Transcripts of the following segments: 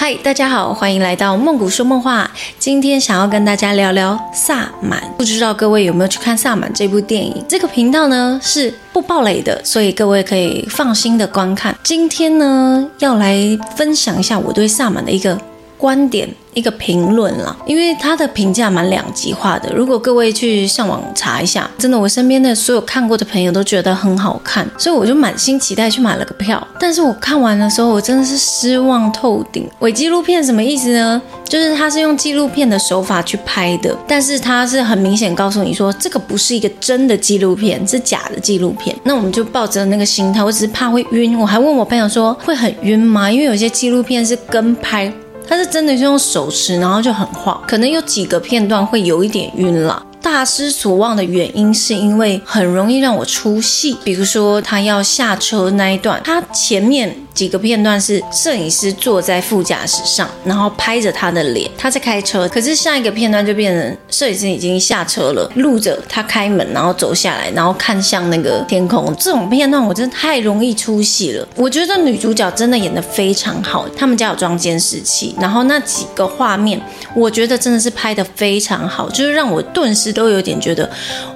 嗨，大家好，欢迎来到梦谷说梦话。今天想要跟大家聊聊《萨满》，不知道各位有没有去看《萨满》这部电影？这个频道呢是不爆雷的，所以各位可以放心的观看。今天呢要来分享一下我对《萨满》的一个观点。一个评论了，因为他的评价蛮两极化的。如果各位去上网查一下，真的，我身边的所有看过的朋友都觉得很好看，所以我就满心期待去买了个票。但是我看完的时候，我真的是失望透顶。伪纪录片什么意思呢？就是他是用纪录片的手法去拍的，但是他是很明显告诉你说，这个不是一个真的纪录片，是假的纪录片。那我们就抱着那个心态，我只是怕会晕。我还问我朋友说，会很晕吗？因为有些纪录片是跟拍。它是真的是用手持，然后就很晃，可能有几个片段会有一点晕了。大失所望的原因是因为很容易让我出戏，比如说他要下车那一段，他前面几个片段是摄影师坐在副驾驶上，然后拍着他的脸，他在开车，可是下一个片段就变成摄影师已经下车了，录着他开门，然后走下来，然后看向那个天空。这种片段我真的太容易出戏了。我觉得女主角真的演得非常好，他们家有装监视器，然后那几个画面，我觉得真的是拍得非常好，就是让我顿时。都有点觉得，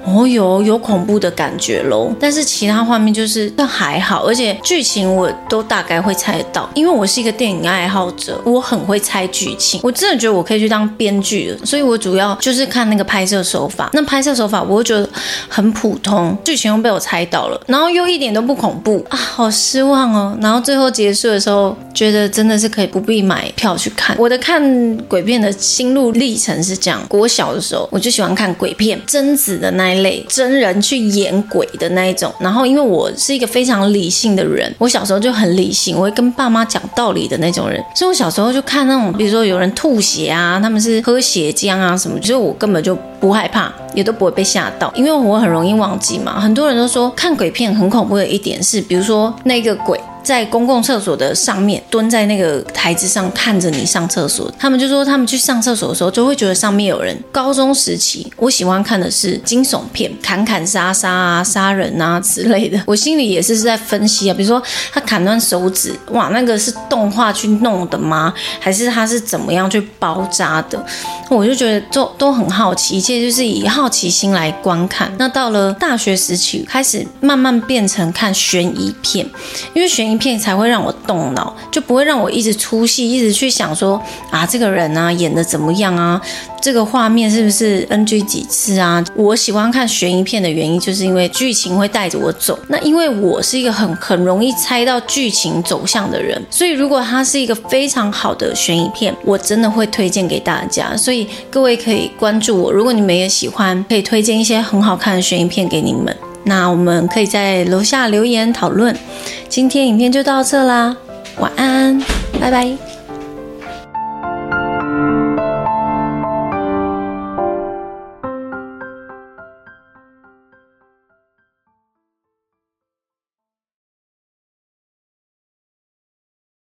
哦有有恐怖的感觉喽。但是其他画面就是都还好，而且剧情我都大概会猜得到，因为我是一个电影爱好者，我很会猜剧情。我真的觉得我可以去当编剧了，所以我主要就是看那个拍摄手法。那拍摄手法我会觉得很普通，剧情又被我猜到了，然后又一点都不恐怖啊，好失望哦。然后最后结束的时候，觉得真的是可以不必买票去看。我的看鬼片的心路历程是这样：我小的时候我就喜欢看鬼。片贞子的那一类，真人去演鬼的那一种。然后，因为我是一个非常理性的人，我小时候就很理性，我会跟爸妈讲道理的那种人。所以我小时候就看那种，比如说有人吐血啊，他们是喝血浆啊什么，就是我根本就不害怕，也都不会被吓到，因为我很容易忘记嘛。很多人都说看鬼片很恐怖的一点是，比如说那个鬼。在公共厕所的上面蹲在那个台子上看着你上厕所，他们就说他们去上厕所的时候就会觉得上面有人。高中时期，我喜欢看的是惊悚片，砍砍杀杀啊、杀人啊之类的。我心里也是在分析啊，比如说他砍断手指，哇，那个是动画去弄的吗？还是他是怎么样去包扎的？我就觉得都都很好奇，一切就是以好奇心来观看。那到了大学时期，开始慢慢变成看悬疑片，因为悬疑。片才会让我动脑，就不会让我一直出戏，一直去想说啊，这个人啊演的怎么样啊，这个画面是不是 NG 几次啊？我喜欢看悬疑片的原因，就是因为剧情会带着我走。那因为我是一个很很容易猜到剧情走向的人，所以如果它是一个非常好的悬疑片，我真的会推荐给大家。所以各位可以关注我，如果你们也喜欢，可以推荐一些很好看的悬疑片给你们。那我们可以在楼下留言讨论。今天影片就到这啦，晚安，拜拜。